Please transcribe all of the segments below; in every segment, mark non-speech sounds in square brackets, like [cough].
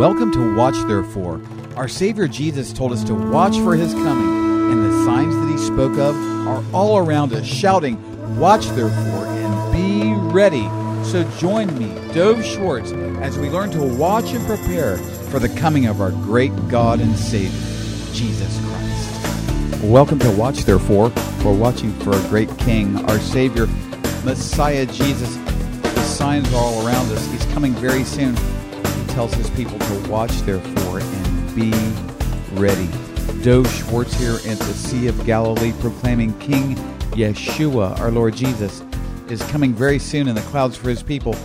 Welcome to Watch Therefore. Our Savior Jesus told us to watch for his coming, and the signs that he spoke of are all around us, shouting, Watch therefore and be ready. So join me, Dove Schwartz, as we learn to watch and prepare for the coming of our great God and Savior, Jesus Christ. Welcome to Watch Therefore. We're watching for a great King, our Savior, Messiah Jesus. The signs are all around us. He's coming very soon tells his people to watch, therefore, and be ready. Dove Schwartz here at the Sea of Galilee proclaiming King Yeshua, our Lord Jesus, is coming very soon in the clouds for his people.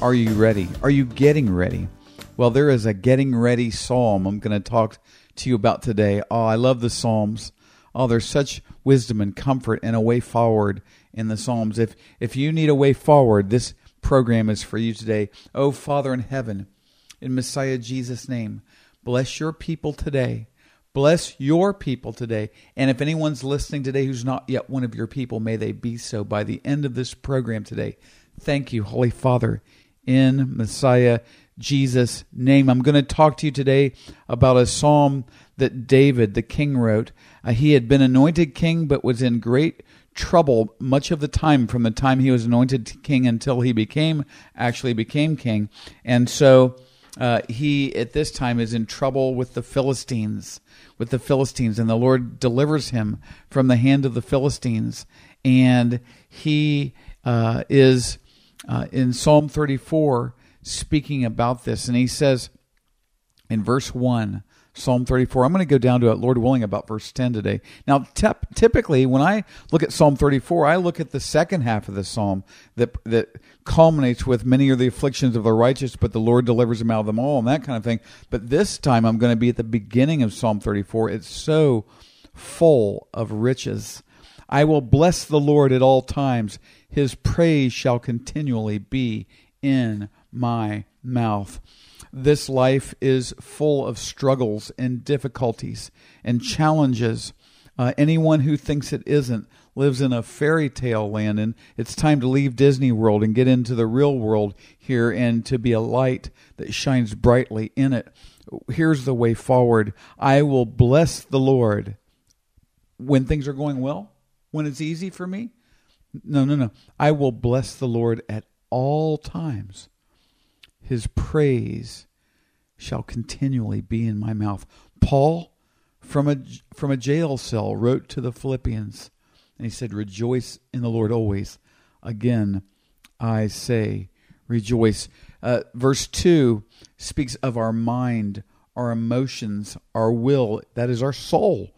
Are you ready? Are you getting ready? Well, there is a getting ready psalm I'm going to talk to you about today. Oh, I love the Psalms. Oh, there's such wisdom and comfort and a way forward in the Psalms. If if you need a way forward, this program is for you today. Oh, Father in heaven, in Messiah Jesus' name. Bless your people today. Bless your people today. And if anyone's listening today who's not yet one of your people, may they be so by the end of this program today. Thank you, Holy Father, in Messiah Jesus' name. I'm going to talk to you today about a psalm that David, the king, wrote. Uh, he had been anointed king, but was in great trouble much of the time from the time he was anointed king until he became actually became king. And so uh, he at this time is in trouble with the Philistines, with the Philistines, and the Lord delivers him from the hand of the Philistines, and he uh, is uh, in Psalm 34 speaking about this, and he says in verse one. Psalm 34. I'm going to go down to it, Lord willing, about verse 10 today. Now, typically, when I look at Psalm 34, I look at the second half of the psalm that that culminates with many are the afflictions of the righteous, but the Lord delivers them out of them all, and that kind of thing. But this time, I'm going to be at the beginning of Psalm 34. It's so full of riches. I will bless the Lord at all times. His praise shall continually be in my mouth. This life is full of struggles and difficulties and challenges. Uh, anyone who thinks it isn't lives in a fairy tale land, and it's time to leave Disney World and get into the real world here and to be a light that shines brightly in it. Here's the way forward I will bless the Lord when things are going well, when it's easy for me. No, no, no. I will bless the Lord at all times his praise shall continually be in my mouth. Paul, from a, from a jail cell, wrote to the Philippians, and he said, Rejoice in the Lord always. Again, I say, rejoice. Uh, verse 2 speaks of our mind, our emotions, our will. That is our soul.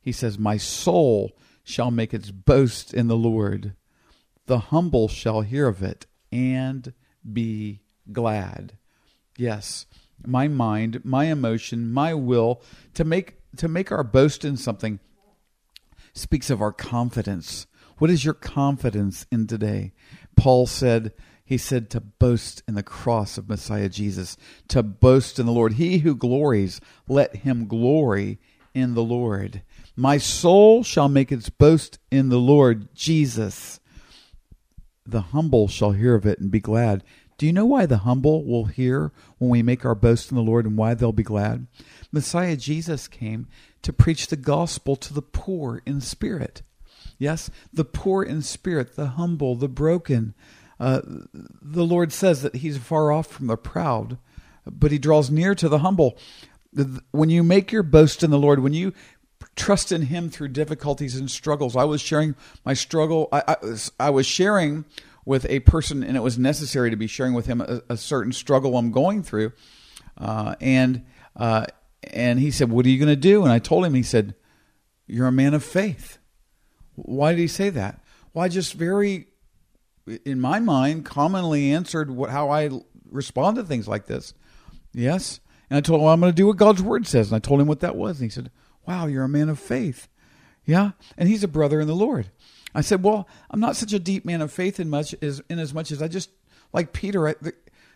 He says, My soul shall make its boast in the Lord. The humble shall hear of it and be glad. Yes, my mind, my emotion, my will to make to make our boast in something speaks of our confidence. What is your confidence in today? Paul said, he said to boast in the cross of Messiah Jesus, to boast in the Lord. He who glories, let him glory in the Lord. My soul shall make its boast in the Lord Jesus. The humble shall hear of it and be glad. Do you know why the humble will hear when we make our boast in the Lord and why they'll be glad? Messiah Jesus came to preach the gospel to the poor in spirit. Yes, the poor in spirit, the humble, the broken. Uh, the Lord says that He's far off from the proud, but He draws near to the humble. When you make your boast in the Lord, when you trust in Him through difficulties and struggles, I was sharing my struggle. I, I, I was sharing with a person, and it was necessary to be sharing with him a, a certain struggle I'm going through. Uh, and uh, and he said, "What are you going to do?" And I told him. He said, "You're a man of faith." Why did he say that? Well, I just very, in my mind, commonly answered what how I respond to things like this. Yes, and I told him well, I'm going to do what God's word says, and I told him what that was, and he said, "Wow, you're a man of faith." Yeah, and he's a brother in the Lord. I said, "Well, I'm not such a deep man of faith in much as in as much as I just like Peter. I,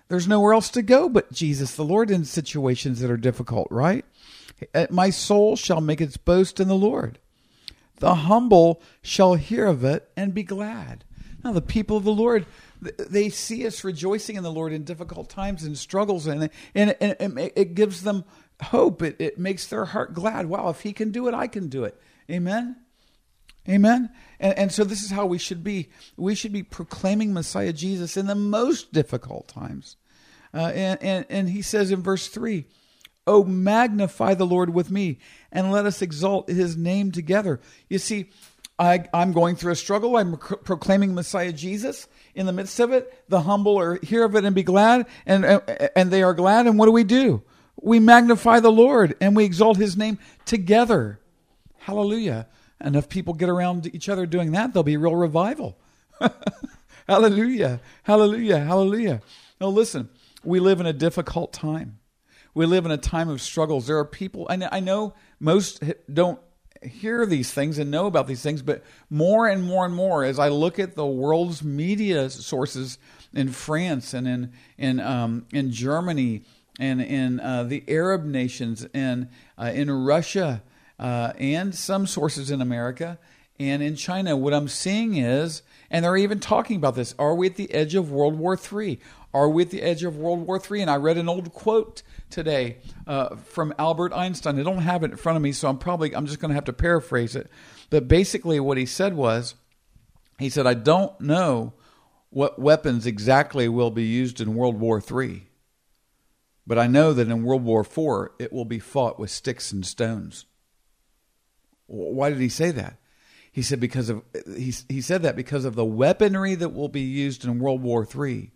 there's nowhere else to go but Jesus, the Lord, in situations that are difficult. Right? Uh, my soul shall make its boast in the Lord. The humble shall hear of it and be glad. Now, the people of the Lord, they see us rejoicing in the Lord in difficult times and struggles, and and, and it gives them hope. It, it makes their heart glad. Wow, if He can do it, I can do it. Amen. Amen. And, and so this is how we should be. We should be proclaiming Messiah Jesus in the most difficult times. Uh, and, and, and he says in verse 3 Oh, magnify the Lord with me, and let us exalt his name together. You see, I, am going through a struggle. I'm proclaiming Messiah Jesus. In the midst of it, the humble are hear of it and be glad, and, and they are glad. And what do we do? We magnify the Lord and we exalt his name together. Hallelujah. And if people get around each other doing that, there'll be a real revival. [laughs] hallelujah. Hallelujah. Hallelujah. Now, listen, we live in a difficult time. We live in a time of struggles. There are people, and I know most don't hear these things and know about these things, but more and more and more as I look at the world's media sources in France and in in um, in Germany and in uh, the Arab nations and uh, in Russia uh, and some sources in America and in China, what I'm seeing is, and they're even talking about this: Are we at the edge of World War III? Are we at the edge of World War III? And I read an old quote today uh, from Albert Einstein. I don't have it in front of me, so I'm probably I'm just going to have to paraphrase it. But basically, what he said was, he said, "I don't know what weapons exactly will be used in World War III, but I know that in World War IV it will be fought with sticks and stones." Why did he say that? He said because of he he said that because of the weaponry that will be used in World War III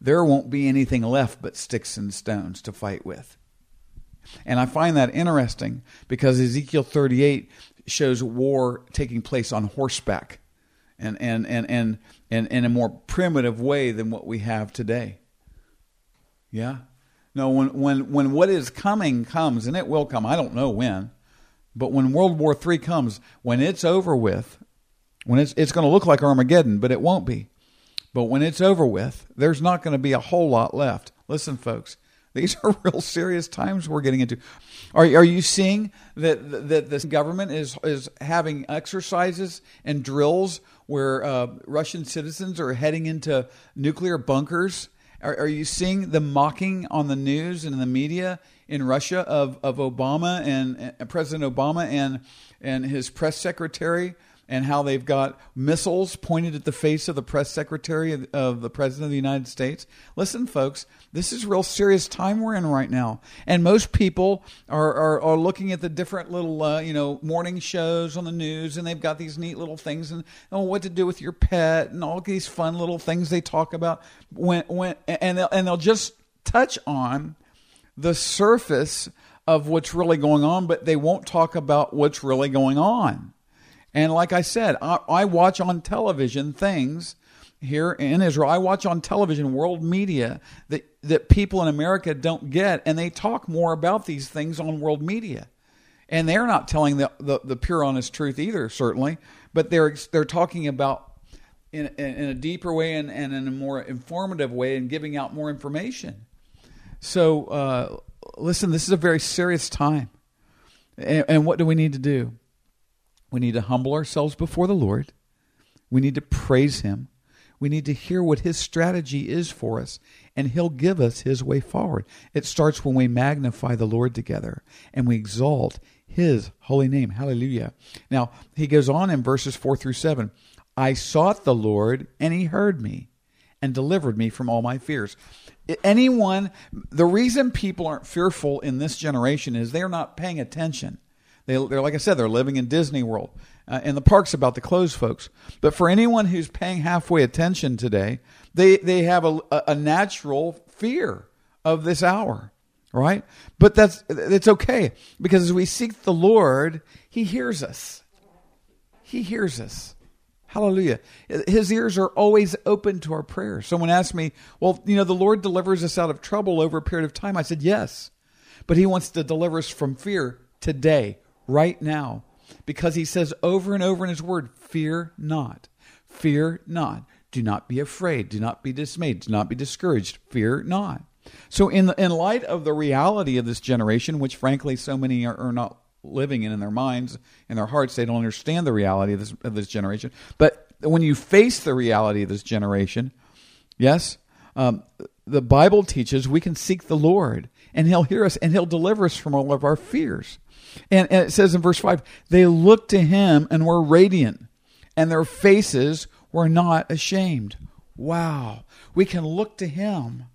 there won't be anything left but sticks and stones to fight with. And I find that interesting because Ezekiel 38 shows war taking place on horseback and, and, and, and, and in a more primitive way than what we have today. Yeah? No, when, when, when what is coming comes, and it will come, I don't know when, but when World War III comes, when it's over with, when it's, it's going to look like Armageddon, but it won't be. But when it's over with, there's not going to be a whole lot left. Listen, folks, these are [laughs] real serious times we're getting into. Are, are you seeing that, that this government is, is having exercises and drills where uh, Russian citizens are heading into nuclear bunkers? Are, are you seeing the mocking on the news and the media in Russia of, of Obama and, President Obama and, and his press secretary? and how they've got missiles pointed at the face of the press secretary of the president of the United States. Listen, folks, this is real serious time we're in right now, and most people are are, are looking at the different little uh, you know morning shows on the news, and they've got these neat little things and oh, what to do with your pet and all these fun little things they talk about when when and they'll, and they'll just touch on the surface of what's really going on, but they won't talk about what's really going on. And like I said, I, I, watch on television things here in Israel. I watch on television world media that, that people in America don't get, and they talk more about these things on world media. And they're not telling the, the, the pure, honest truth either, certainly, but they're, they're talking about in, in a deeper way and, and in a more informative way and giving out more information. So, uh, listen, this is a very serious time. And, and what do we need to do? We need to humble ourselves before the Lord. We need to praise Him. We need to hear what His strategy is for us, and He'll give us His way forward. It starts when we magnify the Lord together and we exalt His holy name. Hallelujah. Now, He goes on in verses 4 through 7 I sought the Lord, and He heard me and delivered me from all my fears. Anyone, the reason people aren't fearful in this generation is they're not paying attention. They, are like I said, they're living in Disney World, uh, and the park's about to close, folks. But for anyone who's paying halfway attention today, they they have a, a natural fear of this hour, right? But that's it's okay because as we seek the Lord, He hears us. He hears us. Hallelujah. His ears are always open to our prayers. Someone asked me, Well, you know, the Lord delivers us out of trouble over a period of time. I said, Yes. But He wants to deliver us from fear today, right now because he says over and over in his word, Fear not, fear not. Do not be afraid. Do not be dismayed. Do not be discouraged. Fear not. So, in, the, in light of the reality of this generation, which frankly so many are, are not living in in their minds, in their hearts, they don't understand the reality of this, of this generation. But when you face the reality of this generation, Yes? Um, the Bible teaches we can seek the Lord and He'll hear us and He'll deliver us from all of our fears. And, and it says in verse 5 they looked to Him and were radiant, and their faces were not ashamed. Wow. We can look to Him.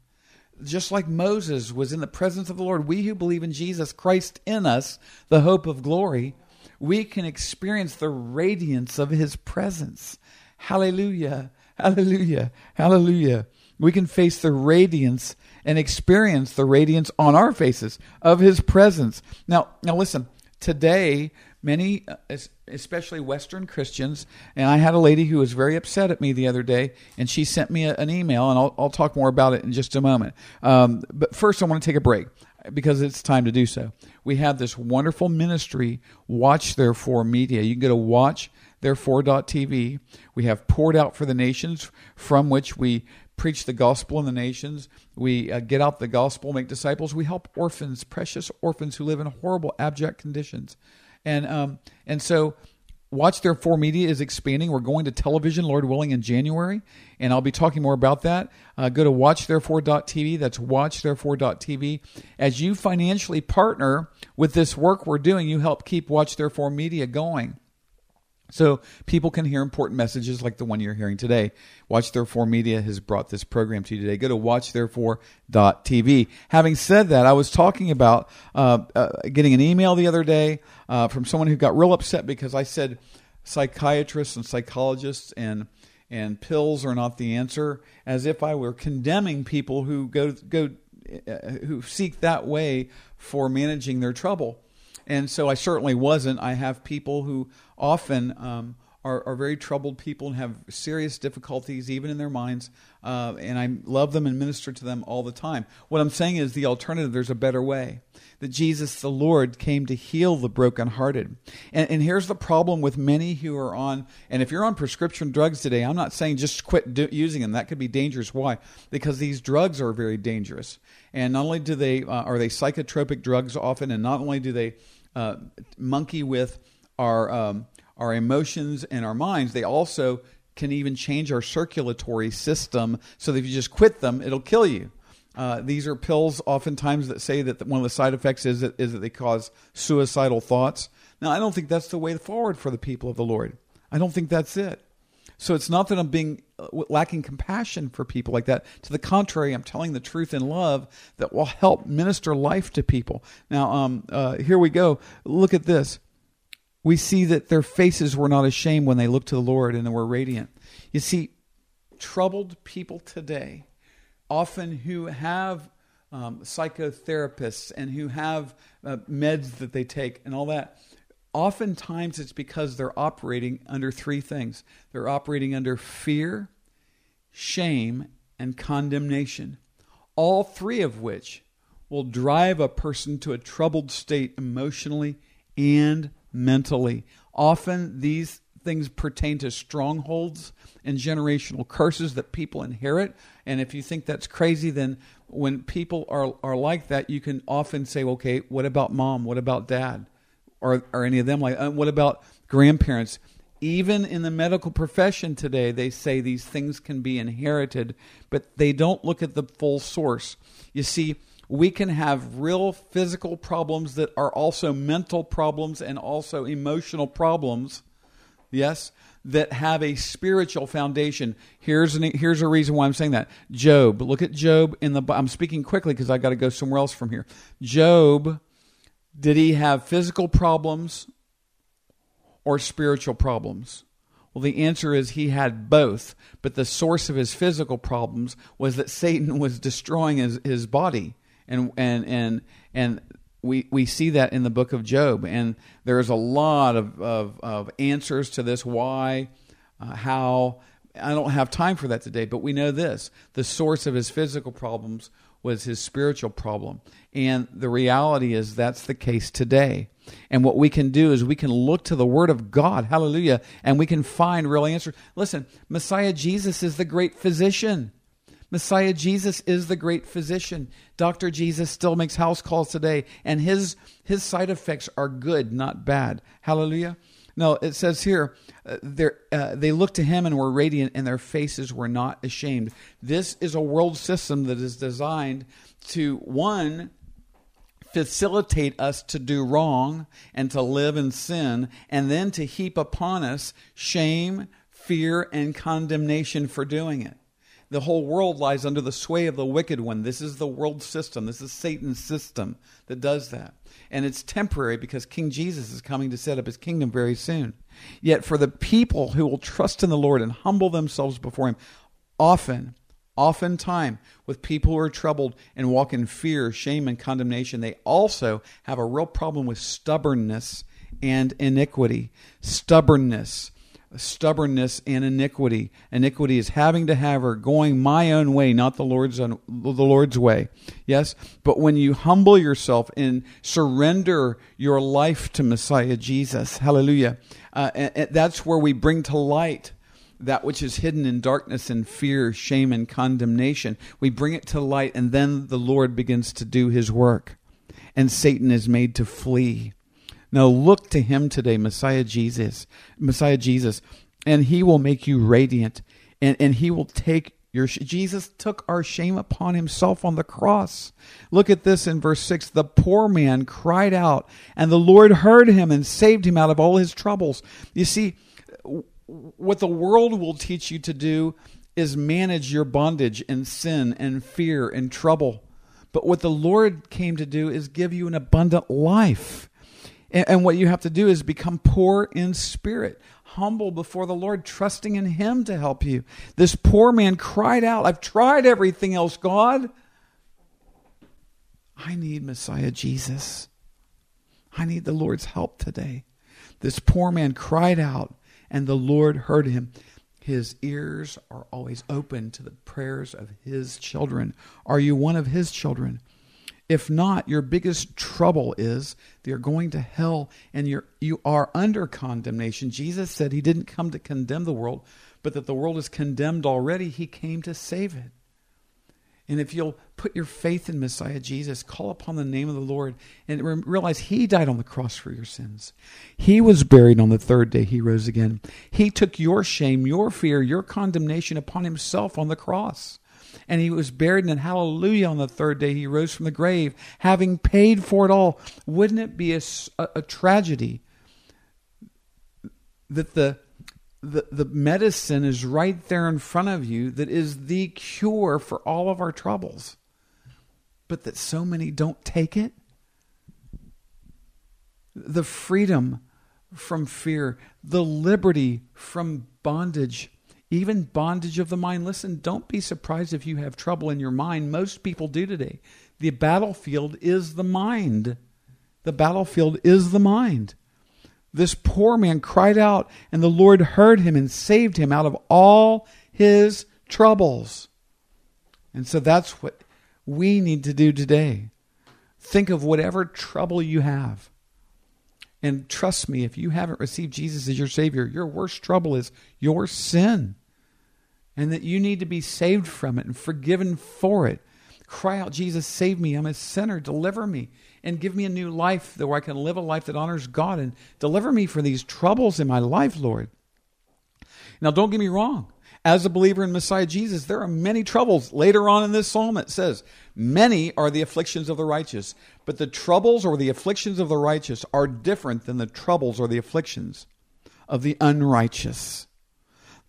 Just like Moses was in the presence of the Lord, we who believe in Jesus Christ in us, the hope of glory, we can experience the radiance of His presence. Hallelujah. Hallelujah. Hallelujah. We can face the radiance and experience the radiance on our faces of his presence. Now, now listen, today many uh, especially western christians and i had a lady who was very upset at me the other day and she sent me a, an email and I'll, I'll, talk more about it in just a moment um, but first i want to take a break because it's time to do so we have this wonderful ministry watch therefore media you can go to watch therefore.tv we have poured out for the nations from which we preach the gospel in the nations. We uh, get out the gospel, make disciples. We help orphans, precious orphans who live in horrible, abject conditions. And um, and so, Watch Therefore Media is expanding. We're going to television, Lord willing, in January, and I'll be talking more about that. Uh, go to watchtherefore.tv. That's watchtherefore.tv. As you financially partner with this work we're doing, you help keep Watch Therefore Media going. So people can hear important messages like the one you're hearing today. Watch Therefore Media has brought this program to you today. Go to watchtherefore.tv. Having said that, I was talking about uh, uh, getting an email the other day uh, from someone who got real upset because I said psychiatrists and psychologists and and pills are not the answer, as if I were condemning people who go go uh, who seek that way for managing their trouble. And so I certainly wasn't. I have people who often um, are, are, very troubled people and have serious difficulties, even in their minds. Uh, and I love them and minister to them all the time. What I'm saying is the alternative, there's a better way. That Jesus the Lord came to heal the brokenhearted. And, and here's the problem with many who are on, and if you're on prescription drugs today, I'm not saying just quit do, using them. That could be dangerous. Why? Because these drugs are very dangerous. And not only do they, uh, are they psychotropic drugs often, and not only do they uh, monkey with our um, our emotions and our minds, they also can even change our circulatory system. So that if you just quit them, it'll kill you. Uh, these are pills, oftentimes that say that one of the side effects is that, is that they cause suicidal thoughts. Now, I don't think that's the way forward for the people of the Lord. I don't think that's it. So it's not that I'm being uh, lacking compassion for people like that. To the contrary, I'm telling the truth in love that will help minister life to people. Now, um, uh, here we go. Look at this we see that their faces were not ashamed when they looked to the Lord and they were radiant. You see, troubled people today, often who have um, psychotherapists and who have uh, meds that they take and all that, oftentimes it's because they're operating under three things they're operating under fear, shame, and condemnation, all three of which will drive a person to a troubled state emotionally and mentally. Often these things pertain to strongholds and generational curses that people inherit. And if you think that's crazy, then when people are, are like that, you can often say, okay, what about mom? What about dad? Or, or any of them like, uh, what about grandparents? Even in the medical profession today, they say these things can be inherited, but they don't look at the full source. You see, we can have real physical problems that are also mental problems and also emotional problems. Yes, that have a spiritual foundation. Here's an, here's a reason why I'm saying that. Job, look at Job in the I'm speaking quickly because I got to go somewhere else from here. Job, did he have physical problems or spiritual problems? Well, the answer is he had both, but the source of his physical problems was that Satan was destroying his, his body and and and and we we see that in the book of Job, and there's a lot of of, of answers to this why, uh, how. I don't have time for that today, but we know this: the source of his physical problems was his spiritual problem, and the reality is that's the case today. And what we can do is we can look to the Word of God, hallelujah, and we can find real answers. Listen, Messiah Jesus is the great physician. Messiah Jesus is the great physician. Dr. Jesus still makes house calls today, and his, his side effects are good, not bad. Hallelujah. No, it says here, uh, uh, they looked to him and were radiant, and their faces were not ashamed. This is a world system that is designed to, one, facilitate us to do wrong and to live in sin, and then to heap upon us shame, fear, and condemnation for doing it. The whole world lies under the sway of the wicked one. This is the world system. This is Satan's system that does that. And it's temporary because King Jesus is coming to set up his kingdom very soon. Yet for the people who will trust in the Lord and humble themselves before him, often, oftentimes, with people who are troubled and walk in fear, shame, and condemnation, they also have a real problem with stubbornness and iniquity. Stubbornness stubbornness and iniquity. Iniquity is having to have her going my own way, not the Lord's the Lord's way. Yes, but when you humble yourself and surrender your life to Messiah Jesus, Hallelujah, uh, and, and that's where we bring to light that which is hidden in darkness and fear, shame, and condemnation. We bring it to light, and then the Lord begins to do His work, and Satan is made to flee. Now look to him today, Messiah Jesus, Messiah Jesus, and he will make you radiant and, and he will take your Jesus took our shame upon himself on the cross. Look at this in verse 6. The poor man cried out, and the Lord heard him and saved him out of all his troubles. You see, what the world will teach you to do is manage your bondage and sin and fear and trouble. But what the Lord came to do is give you an abundant life. And, and what you have to do is become poor in spirit, humble before the Lord, trusting in Him to help you. This poor man cried out, I've tried everything else, God. I need Messiah Jesus. I need the Lord's help today. This poor man cried out, and the Lord heard him. His ears are always open to the prayers of his children. Are you one of his children? If not, your biggest trouble is that you're going to hell and you're you are under condemnation. Jesus said he didn't come to condemn the world, but that the world is condemned already. He came to save it. And if you'll put your faith in Messiah Jesus, call upon the name of the Lord, and realize He died on the cross for your sins. He was buried on the third day, He rose again. He took your shame, your fear, your condemnation upon Himself on the cross and he was buried, and hallelujah, on the third day he rose from the grave, having paid for it all. Wouldn't it be a, a, a tragedy that the, the, the medicine is right there in front of you that is the cure for all of our troubles, but that so many don't take it? The freedom from fear, the liberty from bondage even bondage of the mind. Listen, don't be surprised if you have trouble in your mind. Most people do today. The battlefield is the mind. The battlefield is the mind. This poor man cried out, and the Lord heard him and saved him out of all his troubles. And so that's what we need to do today. Think of whatever trouble you have. And trust me, if you haven't received Jesus as your Savior, your worst trouble is your sin and that you need to be saved from it and forgiven for it. Cry out, Jesus, save me. I'm a sinner. Deliver me and give me a new life where I can live a life that honors God and deliver me from these troubles in my life, Lord. Now, don't get me wrong. As a believer in Messiah Jesus, there are many troubles. Later on in this psalm, it says, Many are the afflictions of the righteous, but the troubles or the afflictions of the righteous are different than the troubles or the afflictions of the unrighteous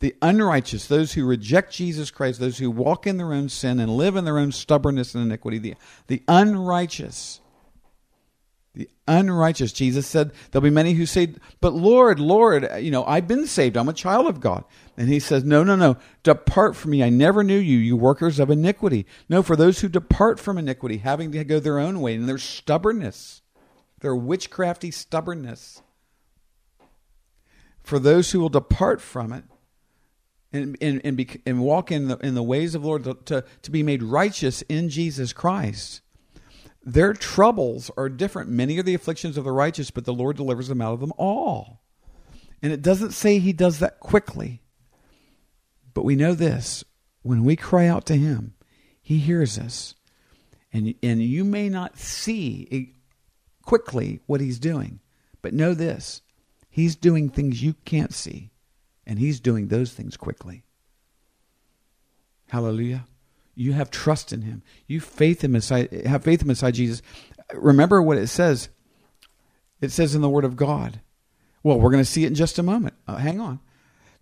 the unrighteous, those who reject Jesus Christ, those who walk in their own sin and live in their own stubbornness and iniquity, the, the unrighteous, the unrighteous. Jesus said, There'll be many who say, But Lord, Lord, you know, I've been saved. I'm a child of God. And he says, No, no, no. Depart from me. I never knew you, you workers of iniquity. No, for those who depart from iniquity, having to go their own way in their stubbornness, their witchcrafty stubbornness. For those who will depart from it, and and and, be, and walk in the in the ways of the Lord to, to, be made righteous in Jesus Christ. Their troubles are different. Many are the afflictions of the righteous, but the Lord delivers them out of them all. And it doesn't say He does that quickly. But we know this when we cry out to Him, He hears us. And, and you may not see quickly what He's doing, but know this He's doing things you can't see, and He's doing those things quickly. Hallelujah. You have trust in Him. You faith in Messiah, have faith in Messiah Jesus. Remember what it says. It says in the Word of God. Well, we're going to see it in just a moment. Uh, hang on.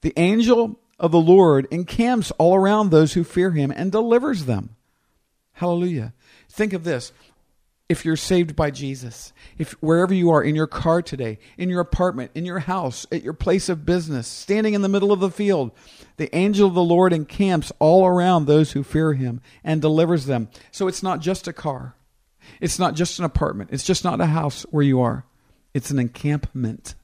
The angel of the Lord encamps all around those who fear Him and delivers them. Hallelujah. Think of this if you're saved by Jesus, if wherever you are in your car today, in your apartment, in your house, at your place of business, standing in the middle of the field, the angel of the Lord encamps all around those who fear him and delivers them. So it's not just a car. It's not just an apartment. It's just not a house where you are. It's an encampment.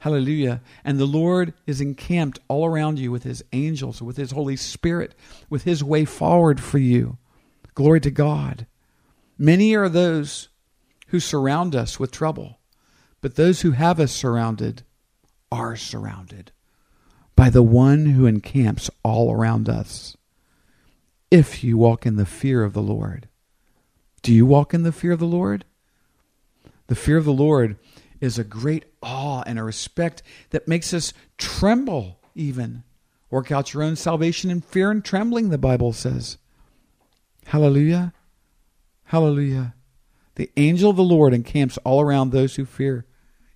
Hallelujah. And the Lord is encamped all around you with his angels, with his Holy Spirit, with his way forward for you. Glory to God. Many are those who surround us with trouble, but those who have us surrounded are surrounded by the one who encamps all around us. If you walk in the fear of the Lord, do you walk in the fear of the Lord? The fear of the Lord is a great awe and a respect that makes us tremble, even. Work out your own salvation in fear and trembling, the Bible says. Hallelujah. Hallelujah. The angel of the Lord encamps all around those who fear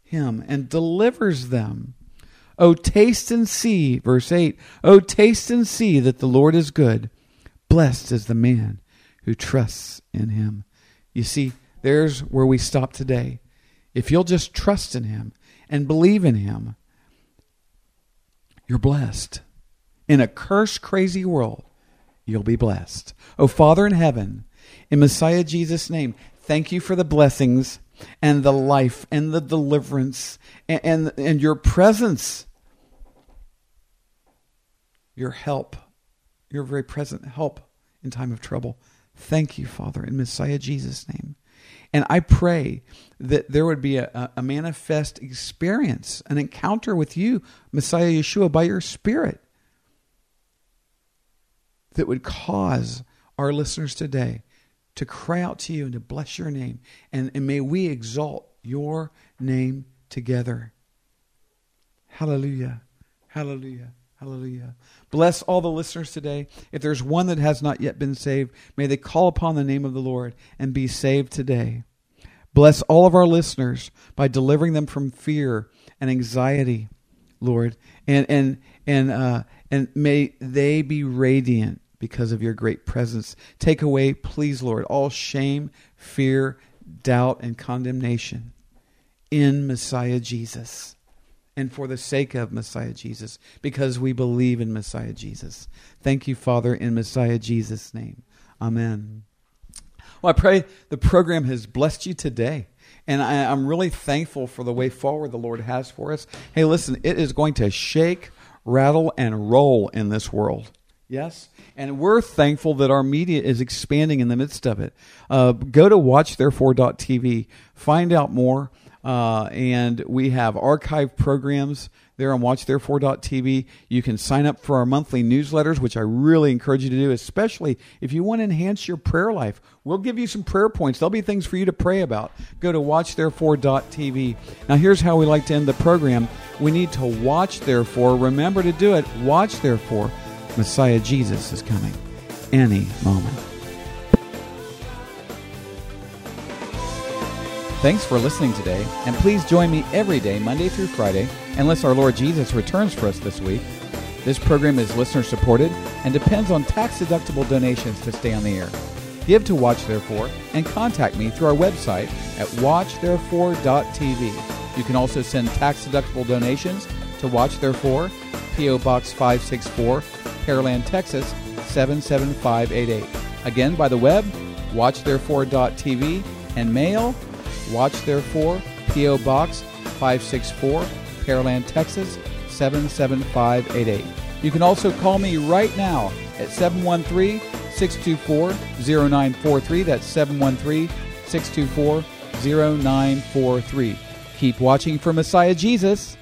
him and delivers them. Oh, taste and see, verse 8. Oh, taste and see that the Lord is good. Blessed is the man who trusts in him. You see, there's where we stop today. If you'll just trust in him and believe in him, you're blessed. In a curse crazy world, you'll be blessed. Oh, Father in heaven, in Messiah Jesus' name, thank you for the blessings and the life and the deliverance and, and, and your presence, your help, your very present help in time of trouble. Thank you, Father, in Messiah Jesus' name. And I pray that there would be a, a, manifest experience, an encounter with you, Messiah Yeshua, by your Spirit, that would cause our listeners today to cry out to you and to bless your name. And, and may we exalt your name together. Hallelujah. Hallelujah. Hallelujah. Bless all the listeners today. If there's one that has not yet been saved, may they call upon the name of the Lord and be saved today. Bless all of our listeners by delivering them from fear and anxiety, Lord. And and and uh, and may they be radiant because of your great presence. Take away, please, Lord, all shame, fear, doubt, and condemnation in Messiah Jesus. And for the sake of Messiah Jesus, because we believe in Messiah Jesus. Thank you, Father, in Messiah Jesus' name. Amen. Well, I pray the program has blessed you today. And I, am really thankful for the way forward the Lord has for us. Hey, listen, it is going to shake, rattle, and roll in this world. Yes? And we're thankful that our media is expanding in the midst of it. Uh, go to watchtherefore.tv, find out more. Uh, and we have archive programs there on watchtherefore.tv. You can sign up for our monthly newsletters, which I really encourage you to do, especially if you want to enhance your prayer life. We'll give you some prayer points. There'll be things for you to pray about. Go to watchtherefore.tv. Now, here's how we like to end the program. We need to watch, therefore. Remember to do it. Watch, therefore. Messiah Jesus is coming any moment. Thanks for listening today, and please join me every day, Monday through Friday, unless our Lord Jesus returns for us this week. This program is listener supported and depends on tax deductible donations to stay on the air. Give to Watch Therefore and contact me through our website at watchtherefore.tv. You can also send tax deductible donations to Watch Therefore, P.O. Box 564, Pearland, Texas 77588. Again, by the web, watchtherefore.tv, and mail, Watch Therefore, P.O. Box 564, Pearland, Texas 77588. You can also call me right now at 713 624 0943. That's 713 624 0943. Keep watching for Messiah Jesus